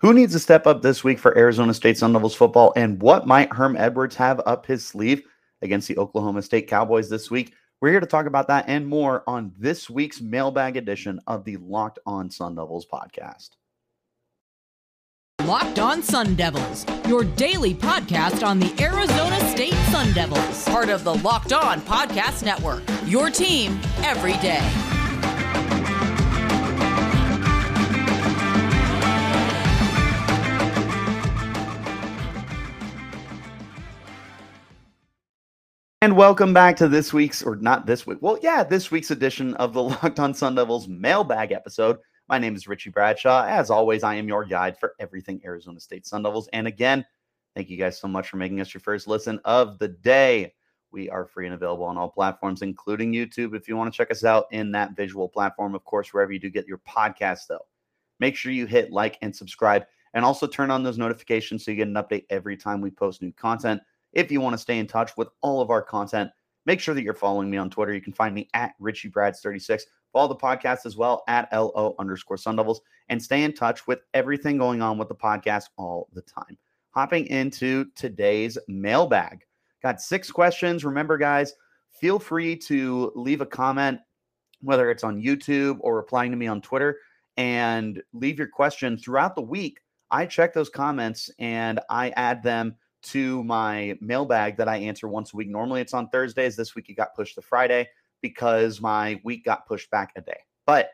Who needs to step up this week for Arizona State Sun Devils football? And what might Herm Edwards have up his sleeve against the Oklahoma State Cowboys this week? We're here to talk about that and more on this week's mailbag edition of the Locked On Sun Devils podcast. Locked On Sun Devils, your daily podcast on the Arizona State Sun Devils, part of the Locked On Podcast Network. Your team every day. And welcome back to this week's, or not this week, well, yeah, this week's edition of the Locked On Sun Devils mailbag episode. My name is Richie Bradshaw. As always, I am your guide for everything Arizona State Sun Devils. And again, thank you guys so much for making us your first listen of the day. We are free and available on all platforms, including YouTube. If you want to check us out in that visual platform, of course, wherever you do get your podcast, though, make sure you hit like and subscribe and also turn on those notifications so you get an update every time we post new content. If you want to stay in touch with all of our content, make sure that you're following me on Twitter. You can find me at Richie Brads36. Follow the podcast as well at LO underscore Sun and stay in touch with everything going on with the podcast all the time. Hopping into today's mailbag. Got six questions. Remember, guys, feel free to leave a comment, whether it's on YouTube or replying to me on Twitter, and leave your question throughout the week. I check those comments and I add them to my mailbag that I answer once a week. Normally it's on Thursdays. This week it got pushed to Friday because my week got pushed back a day. But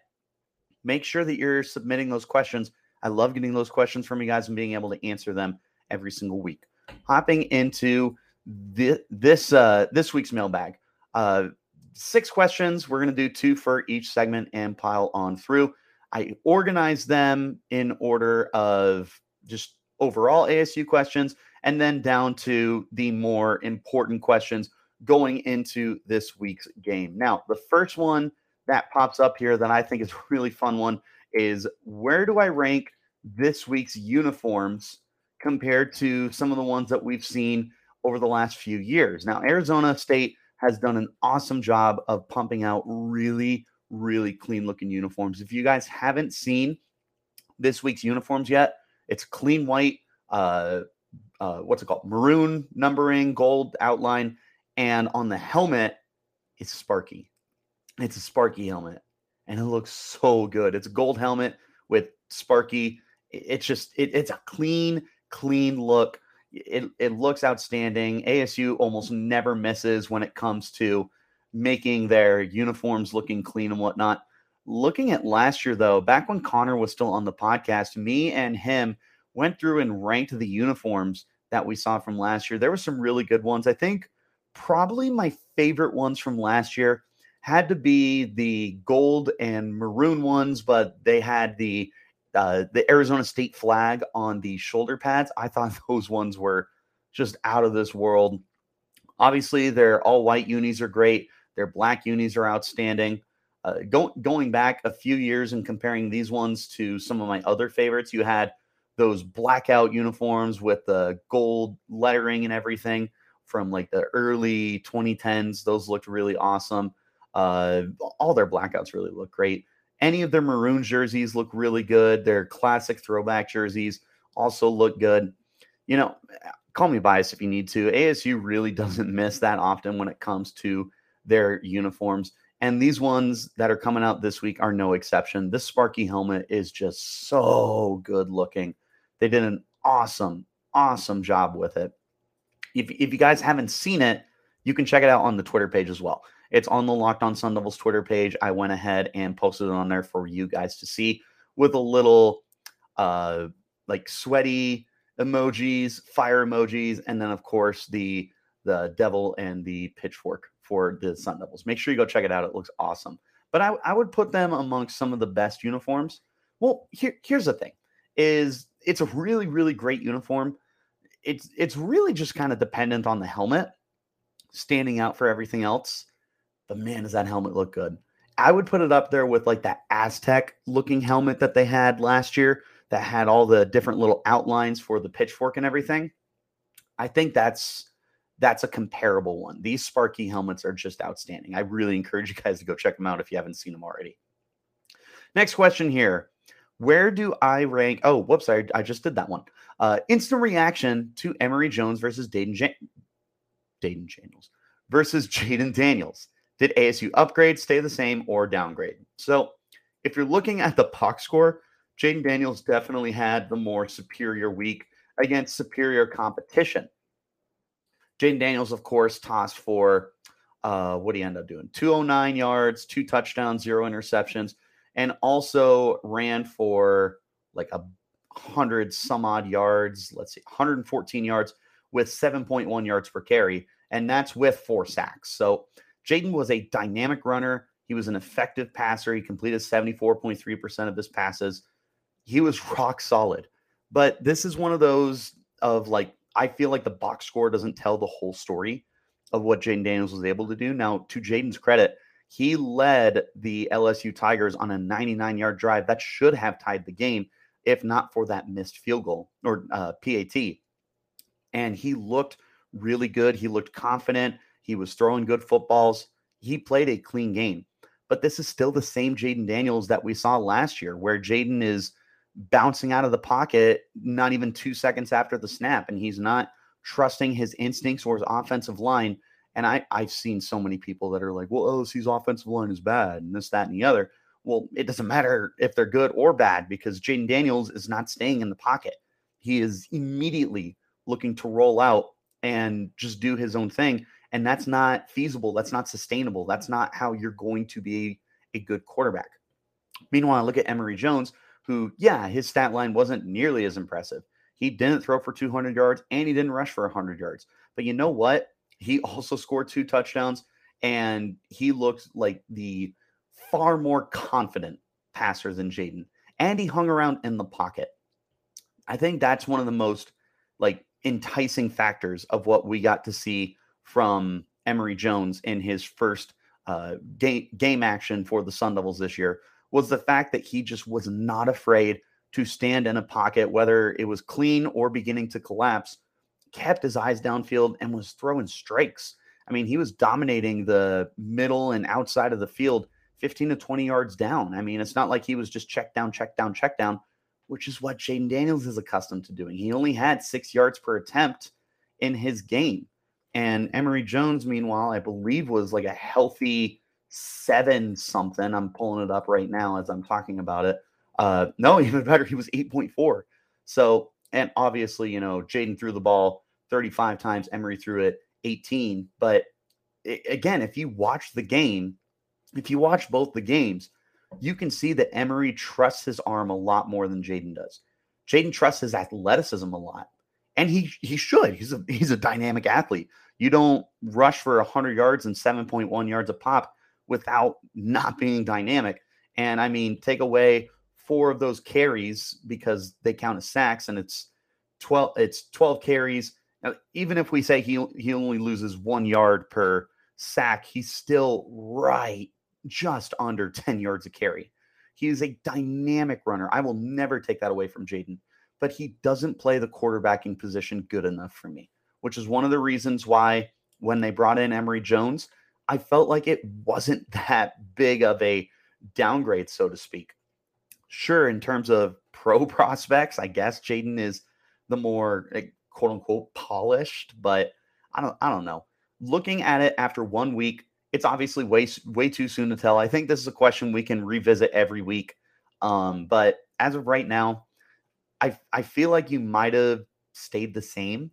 make sure that you're submitting those questions. I love getting those questions from you guys and being able to answer them every single week. Hopping into the, this uh, this week's mailbag, uh, six questions. We're going to do two for each segment and pile on through. I organize them in order of just overall ASU questions and then down to the more important questions going into this week's game. Now, the first one that pops up here that I think is a really fun one is where do I rank this week's uniforms compared to some of the ones that we've seen over the last few years? Now, Arizona State has done an awesome job of pumping out really, really clean looking uniforms. If you guys haven't seen this week's uniforms yet, it's clean white, uh, uh, what's it called? Maroon numbering, gold outline, and on the helmet, it's Sparky. It's a Sparky helmet, and it looks so good. It's a gold helmet with Sparky. It's just it, it's a clean, clean look. It it looks outstanding. ASU almost never misses when it comes to making their uniforms looking clean and whatnot. Looking at last year, though, back when Connor was still on the podcast, me and him went through and ranked the uniforms that we saw from last year. There were some really good ones. I think probably my favorite ones from last year had to be the gold and maroon ones, but they had the uh, the Arizona State flag on the shoulder pads. I thought those ones were just out of this world. Obviously, their all white unis are great. Their black unis are outstanding. Uh, go, going back a few years and comparing these ones to some of my other favorites, you had those blackout uniforms with the gold lettering and everything from like the early 2010s. Those looked really awesome. Uh, all their blackouts really look great. Any of their maroon jerseys look really good. Their classic throwback jerseys also look good. You know, call me biased if you need to. ASU really doesn't miss that often when it comes to their uniforms. And these ones that are coming out this week are no exception. This Sparky helmet is just so good looking. They did an awesome, awesome job with it. If, if you guys haven't seen it, you can check it out on the Twitter page as well. It's on the Locked On Sun Devils Twitter page. I went ahead and posted it on there for you guys to see with a little uh like sweaty emojis, fire emojis, and then of course the the devil and the pitchfork for the Sun Devils. Make sure you go check it out. It looks awesome. But I, I would put them amongst some of the best uniforms. Well, here, here's the thing is it's a really, really great uniform. It's it's really just kind of dependent on the helmet standing out for everything else. But man, does that helmet look good. I would put it up there with like that Aztec looking helmet that they had last year that had all the different little outlines for the pitchfork and everything. I think that's that's a comparable one. These Sparky helmets are just outstanding. I really encourage you guys to go check them out if you haven't seen them already. Next question here. Where do I rank? Oh, whoops, I, I just did that one. Uh, instant reaction to Emory Jones versus Dayton, Jan- Dayton Daniels versus Jayden Daniels. Did ASU upgrade, stay the same, or downgrade? So if you're looking at the box score, Jayden Daniels definitely had the more superior week against superior competition. Jayden Daniels, of course, tossed for uh, what he end up doing? 209 yards, two touchdowns, zero interceptions, and also ran for like a hundred some odd yards. Let's see, 114 yards with 7.1 yards per carry, and that's with four sacks. So Jayden was a dynamic runner. He was an effective passer. He completed 74.3% of his passes. He was rock solid. But this is one of those of like, I feel like the box score doesn't tell the whole story of what Jayden Daniels was able to do. Now, to Jayden's credit, he led the LSU Tigers on a 99 yard drive that should have tied the game if not for that missed field goal or uh, PAT. And he looked really good. He looked confident. He was throwing good footballs. He played a clean game. But this is still the same Jayden Daniels that we saw last year, where Jayden is bouncing out of the pocket not even two seconds after the snap, and he's not trusting his instincts or his offensive line. And I, I've seen so many people that are like, well, oh, LSU's offensive line is bad, and this, that, and the other. Well, it doesn't matter if they're good or bad because Jayden Daniels is not staying in the pocket. He is immediately looking to roll out and just do his own thing. And that's not feasible. That's not sustainable. That's not how you're going to be a good quarterback. Meanwhile, look at Emory Jones, who, yeah, his stat line wasn't nearly as impressive. He didn't throw for 200 yards and he didn't rush for 100 yards. But you know what? He also scored two touchdowns and he looked like the far more confident passer than Jayden. And he hung around in the pocket. I think that's one of the most like enticing factors of what we got to see from Emory Jones in his first uh, game game action for the Sun Devils this year was the fact that he just was not afraid to stand in a pocket, whether it was clean or beginning to collapse, kept his eyes downfield and was throwing strikes. I mean, he was dominating the middle and outside of the field 15 to 20 yards down. I mean, it's not like he was just check down, check down, check down, which is what Jayden Daniels is accustomed to doing. He only had six yards per attempt in his game. And Emory Jones, meanwhile, I believe was like a healthy seven something. I'm pulling it up right now as I'm talking about it. Uh, no, even better, he was 8.4. So, and obviously, you know, Jayden threw the ball 35 times, Emory threw it 18. But it, again, if you watch the game, if you watch both the games, you can see that Emory trusts his arm a lot more than Jayden does. Jayden trusts his athleticism a lot, and he he should. He's a he's a dynamic athlete. You don't rush for 100 yards and 7.1 yards a pop without not being dynamic. And I mean, take away four of those carries because they count as sacks, and it's 12. It's 12 carries. Now, even if we say he he only loses one yard per sack, he's still right just under 10 yards a carry. He is a dynamic runner. I will never take that away from Jayden, but he doesn't play the quarterbacking position good enough for me, which is one of the reasons why when they brought in Emory Jones, I felt like it wasn't that big of a downgrade, so to speak. Sure, in terms of pro prospects, I guess Jayden is the more quote unquote polished, but I don't I don't know. Looking at it after one week, it's obviously way way too soon to tell. I think this is a question we can revisit every week. Um, but as of right now, I I feel like you might have stayed the same.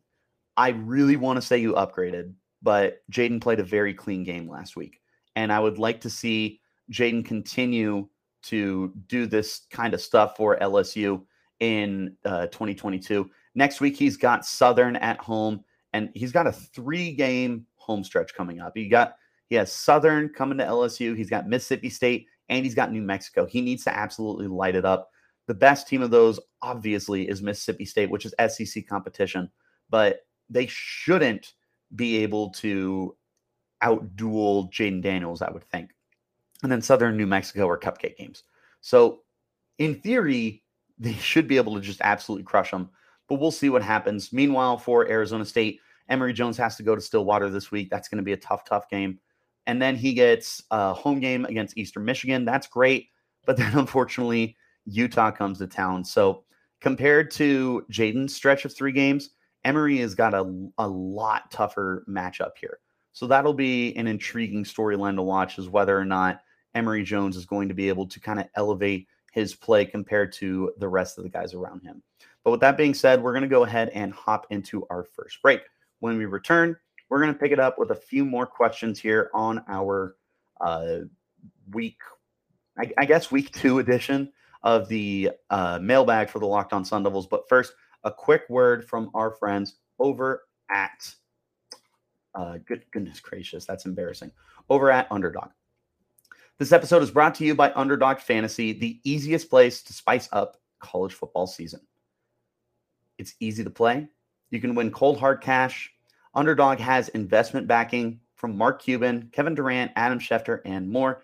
I really want to say you upgraded, but Jayden played a very clean game last week, and I would like to see Jayden continue to do this kind of stuff for LSU in uh, 2022. Next week, he's got Southern at home, and he's got a three game home stretch coming up. He got he has Southern coming to LSU. He's got Mississippi State and he's got New Mexico. He needs to absolutely light it up. The best team of those, obviously, is Mississippi State, which is SEC competition, but they shouldn't be able to outduel Jayden Daniels, I would think. And then Southern New Mexico are cupcake games. So, in theory, they should be able to just absolutely crush them, but we'll see what happens. Meanwhile, for Arizona State, Emory Jones has to go to Stillwater this week. That's going to be a tough, tough game and then he gets a home game against Eastern Michigan. That's great, but then unfortunately Utah comes to town. So compared to Jayden's stretch of three games, Emory has got a, a lot tougher matchup here. So that'll be an intriguing storyline to watch is whether or not Emory Jones is going to be able to kind of elevate his play compared to the rest of the guys around him. But with that being said, we're going to go ahead and hop into our first break. When we return, we're going to pick it up with a few more questions here on our uh, week, I, I, guess, week two edition of the uh, mailbag for the Locked On Sun Devils. But first, a quick word from our friends over at, uh, good goodness gracious, that's embarrassing, over at Underdog. This episode is brought to you by Underdog Fantasy, the easiest place to spice up college football season. It's easy to play. You can win cold hard cash. Underdog has investment backing from Mark Cuban, Kevin Durant, Adam Schefter, and more.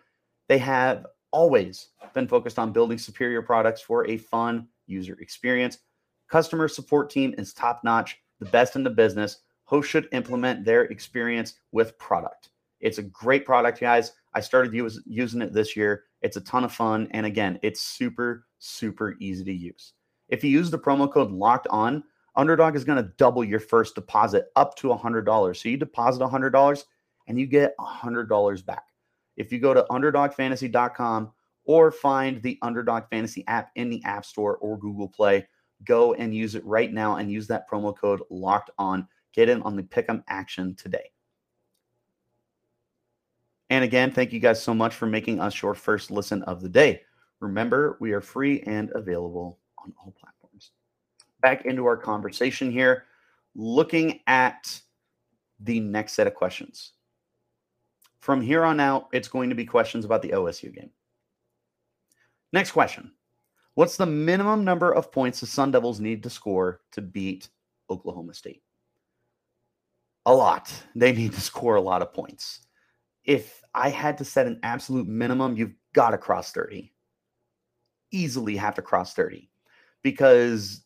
They have always been focused on building superior products for a fun user experience. Customer support team is top notch, the best in the business. Hosts should implement their experience with product. It's a great product, guys. I started using it this year. It's a ton of fun. And again, it's super, super easy to use. If you use the promo code locked on, Underdog is going to double your first deposit up to $100. So you deposit $100 and you get $100 back. If you go to underdogfantasy.com or find the Underdog Fantasy app in the App Store or Google Play, go and use it right now and use that promo code locked on. Get in on the pick'em action today. And again, thank you guys so much for making us your first listen of the day. Remember, we are free and available on all platforms. Back into our conversation here, looking at the next set of questions. From here on out, it's going to be questions about the OSU game. Next question What's the minimum number of points the Sun Devils need to score to beat Oklahoma State? A lot. They need to score a lot of points. If I had to set an absolute minimum, you've got to cross 30. Easily have to cross 30 because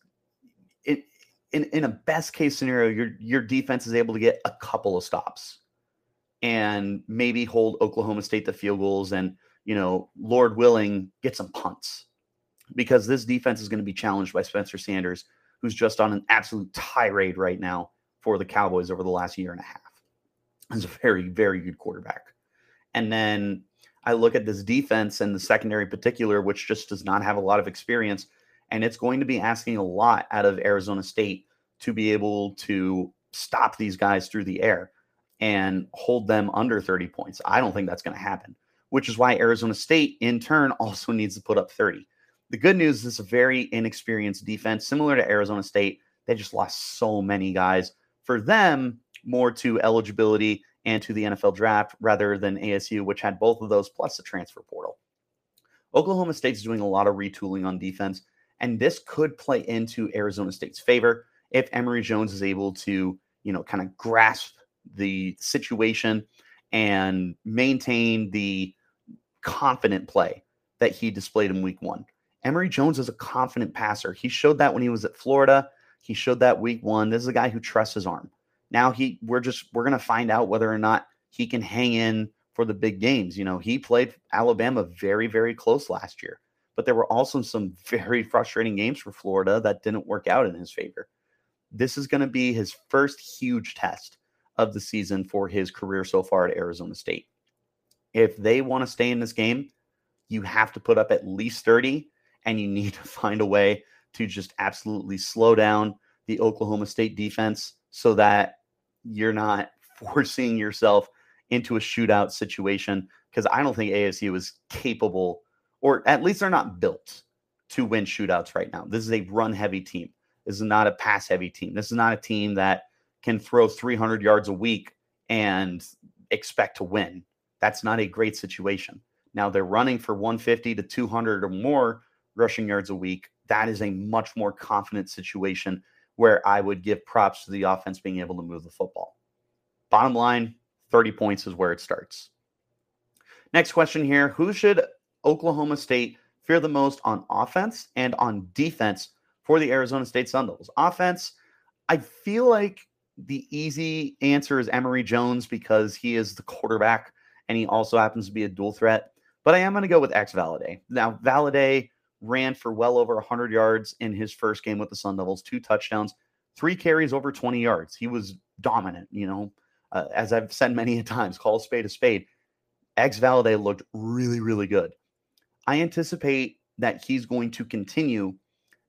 it, in, in a best case scenario, your, your defense is able to get a couple of stops and maybe hold Oklahoma State to field goals and, you know, Lord willing, get some punts because this defense is going to be challenged by Spencer Sanders, who's just on an absolute tirade right now for the Cowboys over the last year and a half. He's a very, very good quarterback. And then I look at this defense and the secondary in particular, which just does not have a lot of experience. And it's going to be asking a lot out of Arizona State to be able to stop these guys through the air and hold them under 30 points. I don't think that's going to happen, which is why Arizona State, in turn, also needs to put up 30. The good news is a very inexperienced defense, similar to Arizona State. They just lost so many guys. For them, more to eligibility and to the NFL draft rather than ASU, which had both of those plus the transfer portal. Oklahoma State's doing a lot of retooling on defense, and this could play into Arizona State's favor if Emory Jones is able to, you know, kind of grasp the situation and maintain the confident play that he displayed in week one. Emory Jones is a confident passer. He showed that when he was at Florida. He showed that week one. This is a guy who trusts his arm. Now he we're just we're gonna find out whether or not he can hang in for the big games. You know, he played Alabama very, very close last year, but there were also some very frustrating games for Florida that didn't work out in his favor. This is going to be his first huge test of the season for his career so far at Arizona State. If they want to stay in this game, you have to put up at least 30 and you need to find a way to just absolutely slow down the Oklahoma State defense so that you're not forcing yourself into a shootout situation because I don't think ASU is capable, or at least they're not built to win shootouts right now. This is a run heavy team. This is not a pass heavy team. This is not a team that can throw 300 yards a week and expect to win. That's not a great situation. Now they're running for 150 to 200 or more rushing yards a week. That is a much more confident situation where I would give props to the offense being able to move the football. Bottom line 30 points is where it starts. Next question here Who should Oklahoma State fear the most on offense and on defense for the Arizona State Sun Devils? Offense, I feel like the easy answer is Emory Jones because he is the quarterback and he also happens to be a dual threat. But I am going to go with X Valladay. Now, Valladay ran for well over 100 yards in his first game with the Sun Devils, two touchdowns, three carries over 20 yards. He was dominant, you know. Uh, as I've said many a times, call a spade a spade. X Valladay looked really, really good. I anticipate that he's going to continue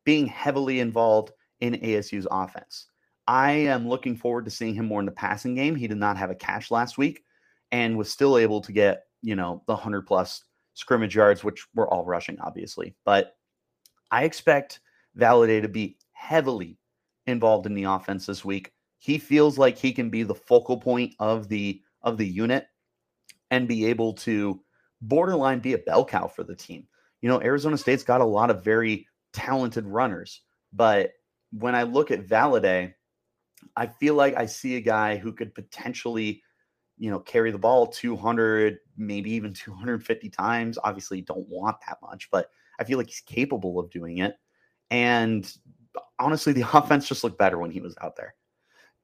being heavily involved in ASU's offense. I am looking forward to seeing him more in the passing game. He did not have a catch last week and was still able to get, you know, the 100 plus scrimmage yards, which we're all rushing, obviously. But I expect Valladay to be heavily involved in the offense this week. He feels like he can be the focal point of the of the unit and be able to borderline be a bell cow for the team. You know, Arizona State's got a lot of very talented runners, but when I look at Valladay, I feel like I see a guy who could potentially, you know, carry the ball 200, maybe even 250 times. Obviously, don't want that much, but I feel like he's capable of doing it. And honestly, the offense just looked better when he was out there.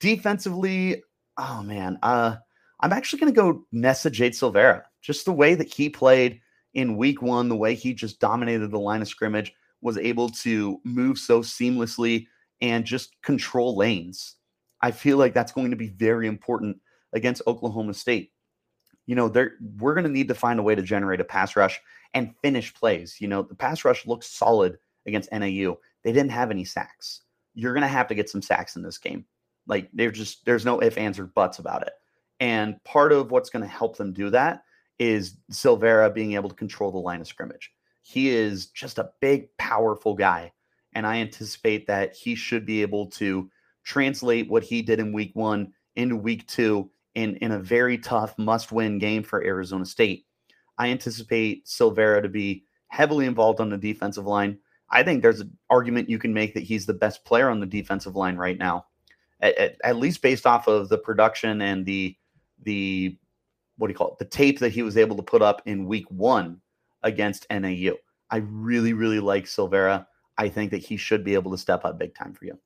Defensively, oh man, uh, I'm actually going to go Nesta Jade Silvera. Just the way that he played in week one, the way he just dominated the line of scrimmage, was able to move so seamlessly and just control lanes. I feel like that's going to be very important against Oklahoma State. You know, we're going to need to find a way to generate a pass rush and finish plays. You know, the pass rush looks solid against NAU. They didn't have any sacks. You're going to have to get some sacks in this game. Like, there's just, there's no ifs, ands, or buts about it. And part of what's going to help them do that is Silvera being able to control the line of scrimmage. He is just a big, powerful guy. And I anticipate that he should be able to translate what he did in week one into week two in, in a very tough must win game for Arizona State. I anticipate Silvera to be heavily involved on the defensive line. I think there's an argument you can make that he's the best player on the defensive line right now, at, at, at least based off of the production and the the what do you call it? The tape that he was able to put up in week one against NAU. I really, really like Silvera. I think that he should be able to step up big time for you.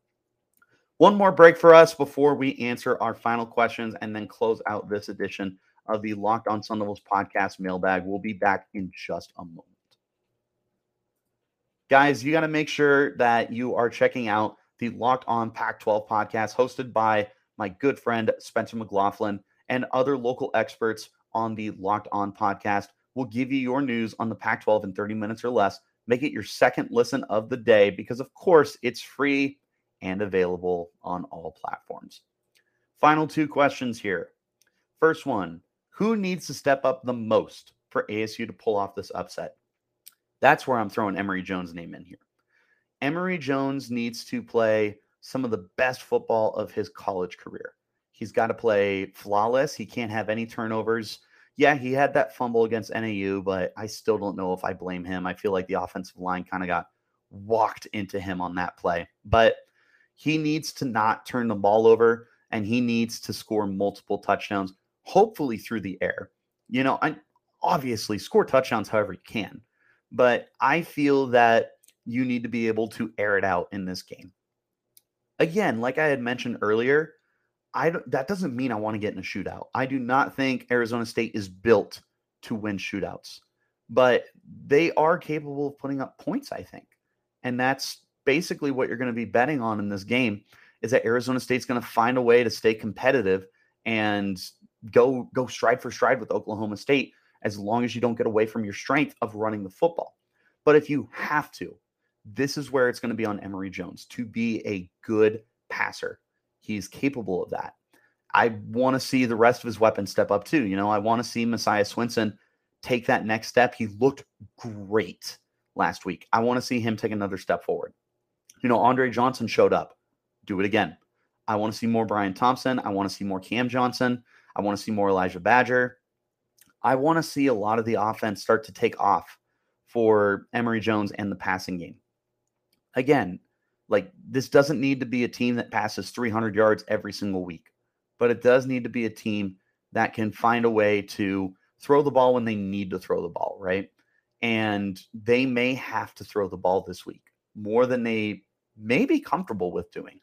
One more break for us before we answer our final questions and then close out this edition of the Locked On Sun Devils podcast mailbag. We'll be back in just a moment. Guys, you got to make sure that you are checking out the Locked On Pac 12 podcast hosted by my good friend Spencer McLaughlin and other local experts on the Locked On podcast will give you your news on the Pac 12 in 30 minutes or less. Make it your second listen of the day because, of course, it's free and available on all platforms. Final two questions here. First one Who needs to step up the most for ASU to pull off this upset? That's where I'm throwing Emory Jones' name in here. Emory Jones needs to play some of the best football of his college career. He's got to play flawless. He can't have any turnovers. Yeah, he had that fumble against NAU, but I still don't know if I blame him. I feel like the offensive line kind of got walked into him on that play. But he needs to not turn the ball over and he needs to score multiple touchdowns, hopefully through the air. You know, I obviously score touchdowns however you can, but I feel that you need to be able to air it out in this game. Again, like I had mentioned earlier, I don't, that doesn't mean I want to get in a shootout. I do not think Arizona State is built to win shootouts, but they are capable of putting up points, I think. And that's basically what you're going to be betting on in this game is that Arizona State's going to find a way to stay competitive and go go stride for stride with Oklahoma State as long as you don't get away from your strength of running the football. But if you have to, this is where it's going to be on Emory Jones to be a good passer He's capable of that. I want to see the rest of his weapons step up too. You know, I want to see Messiah Swinson take that next step. He looked great last week. I want to see him take another step forward. You know, Andre Johnson showed up. Do it again. I want to see more Bryan Thompson. I want to see more Cam Johnson. I want to see more Elijah Badger. I want to see a lot of the offense start to take off for Emory Jones and the passing game. Again, like this doesn't need to be a team that passes 300 yards every single week, but it does need to be a team that can find a way to throw the ball when they need to throw the ball, right? And they may have to throw the ball this week more than they may be comfortable with doing.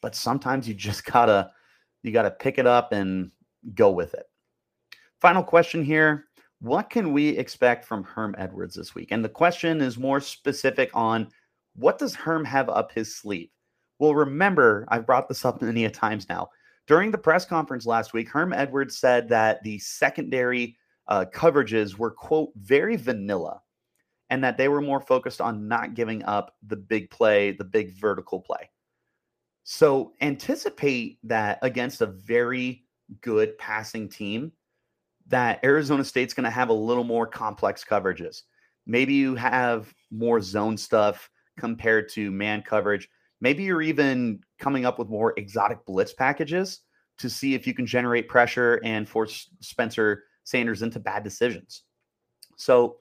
But sometimes you just gotta you gotta pick it up and go with it. Final question here. what can we expect from Herm Edwards this week? And the question is more specific on what does Herm have up his sleeve? Well, remember, I've brought this up many a times now. During the press conference last week, Herm Edwards said that the secondary uh, coverages were, quote, very vanilla and that they were more focused on not giving up the big play, the big vertical play. So anticipate that against a very good passing team, that Arizona State's going to have a little more complex coverages. Maybe you have more zone stuff compared to man coverage. Maybe you're even coming up with more exotic blitz packages to see if you can generate pressure and force Spencer Sanders into bad decisions. So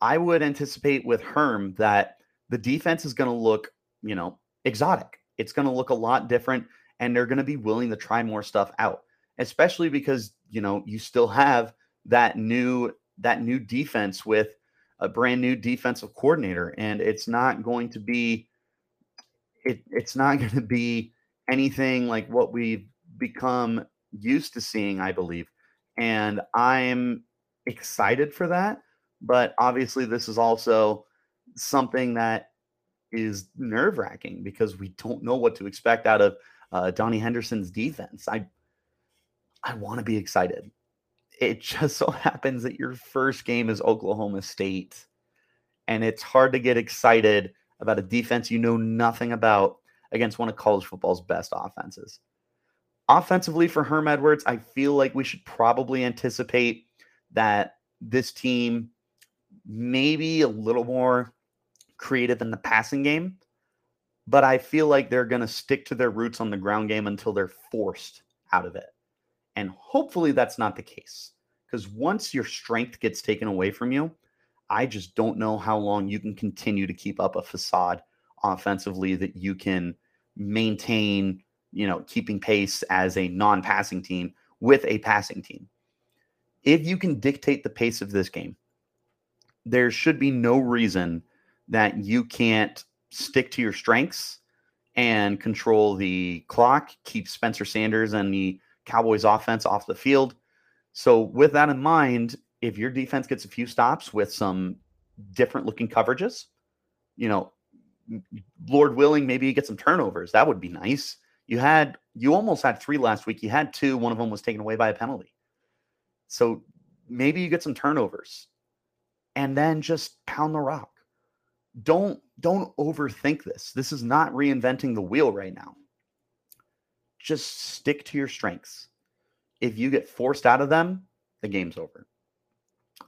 I would anticipate with Herm that the defense is going to look, you know, exotic. It's going to look a lot different and they're going to be willing to try more stuff out, especially because, you know, you still have that new that new defense with a brand new defensive coordinator and it's not going to be it, it's not going to be anything like what we've become used to seeing, I believe. And I'm excited for that. But obviously, this is also something that is nerve wracking because we don't know what to expect out of uh, Donnie Henderson's defense. I I want to be excited. It just so happens that your first game is Oklahoma State, and it's hard to get excited about a defense you know nothing about against one of college football's best offenses. Offensively for Herm Edwards, I feel like we should probably anticipate that this team maybe a little more creative in the passing game, but I feel like they're going to stick to their roots on the ground game until they're forced out of it. And hopefully that's not the case because once your strength gets taken away from you, I just don't know how long you can continue to keep up a facade offensively that you can maintain, you know, keeping pace as a non passing team with a passing team. If you can dictate the pace of this game, there should be no reason that you can't stick to your strengths and control the clock, keep Spencer Sanders and the Cowboys offense off the field. So, with that in mind, if your defense gets a few stops with some different looking coverages, you know, Lord willing, maybe you get some turnovers. That would be nice. You had, you almost had three last week. You had two. One of them was taken away by a penalty. So maybe you get some turnovers and then just pound the rock. Don't don't overthink this. This is not reinventing the wheel right now. Just stick to your strengths. If you get forced out of them, the game's over.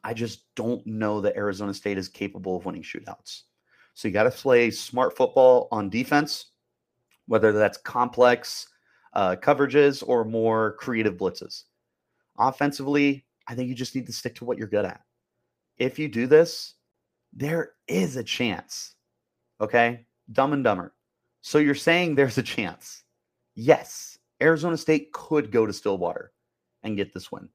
I just don't know that Arizona State is capable of winning shootouts. So you got to play smart football on defense, whether that's complex uh, coverages or more creative blitzes. Offensively, I think you just need to stick to what you're good at. If you do this, there is a chance. Okay. Dumb and dumber. So you're saying there's a chance. Yes, Arizona State could go to Stillwater and get this win.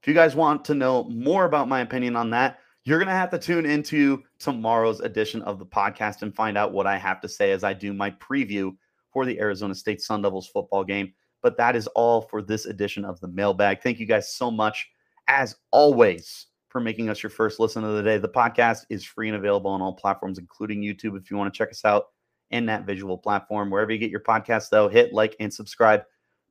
If you guys want to know more about my opinion on that, you're going to have to tune into tomorrow's edition of the podcast and find out what I have to say as I do my preview for the Arizona State Sun Devils football game. But that is all for this edition of the mailbag. Thank you guys so much, as always, for making us your first listen of the day. The podcast is free and available on all platforms, including YouTube, if you want to check us out in that visual platform. Wherever you get your podcast, though, hit like and subscribe.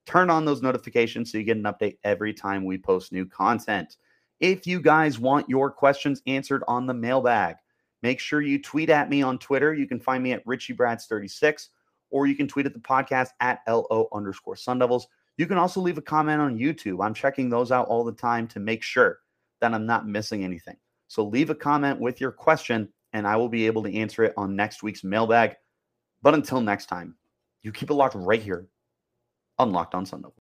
Turn on those notifications so you get an update every time we post new content. If you guys want your questions answered on the mailbag, make sure you tweet at me on Twitter. You can find me at RichieBrads36, or you can tweet at the podcast at LO underscore Sun Devils. You can also leave a comment on YouTube. I'm checking those out all the time to make sure that I'm not missing anything. So leave a comment with your question, and I will be able to answer it on next week's mailbag. But until next time, you keep it locked right here, unlocked on Sun Devils.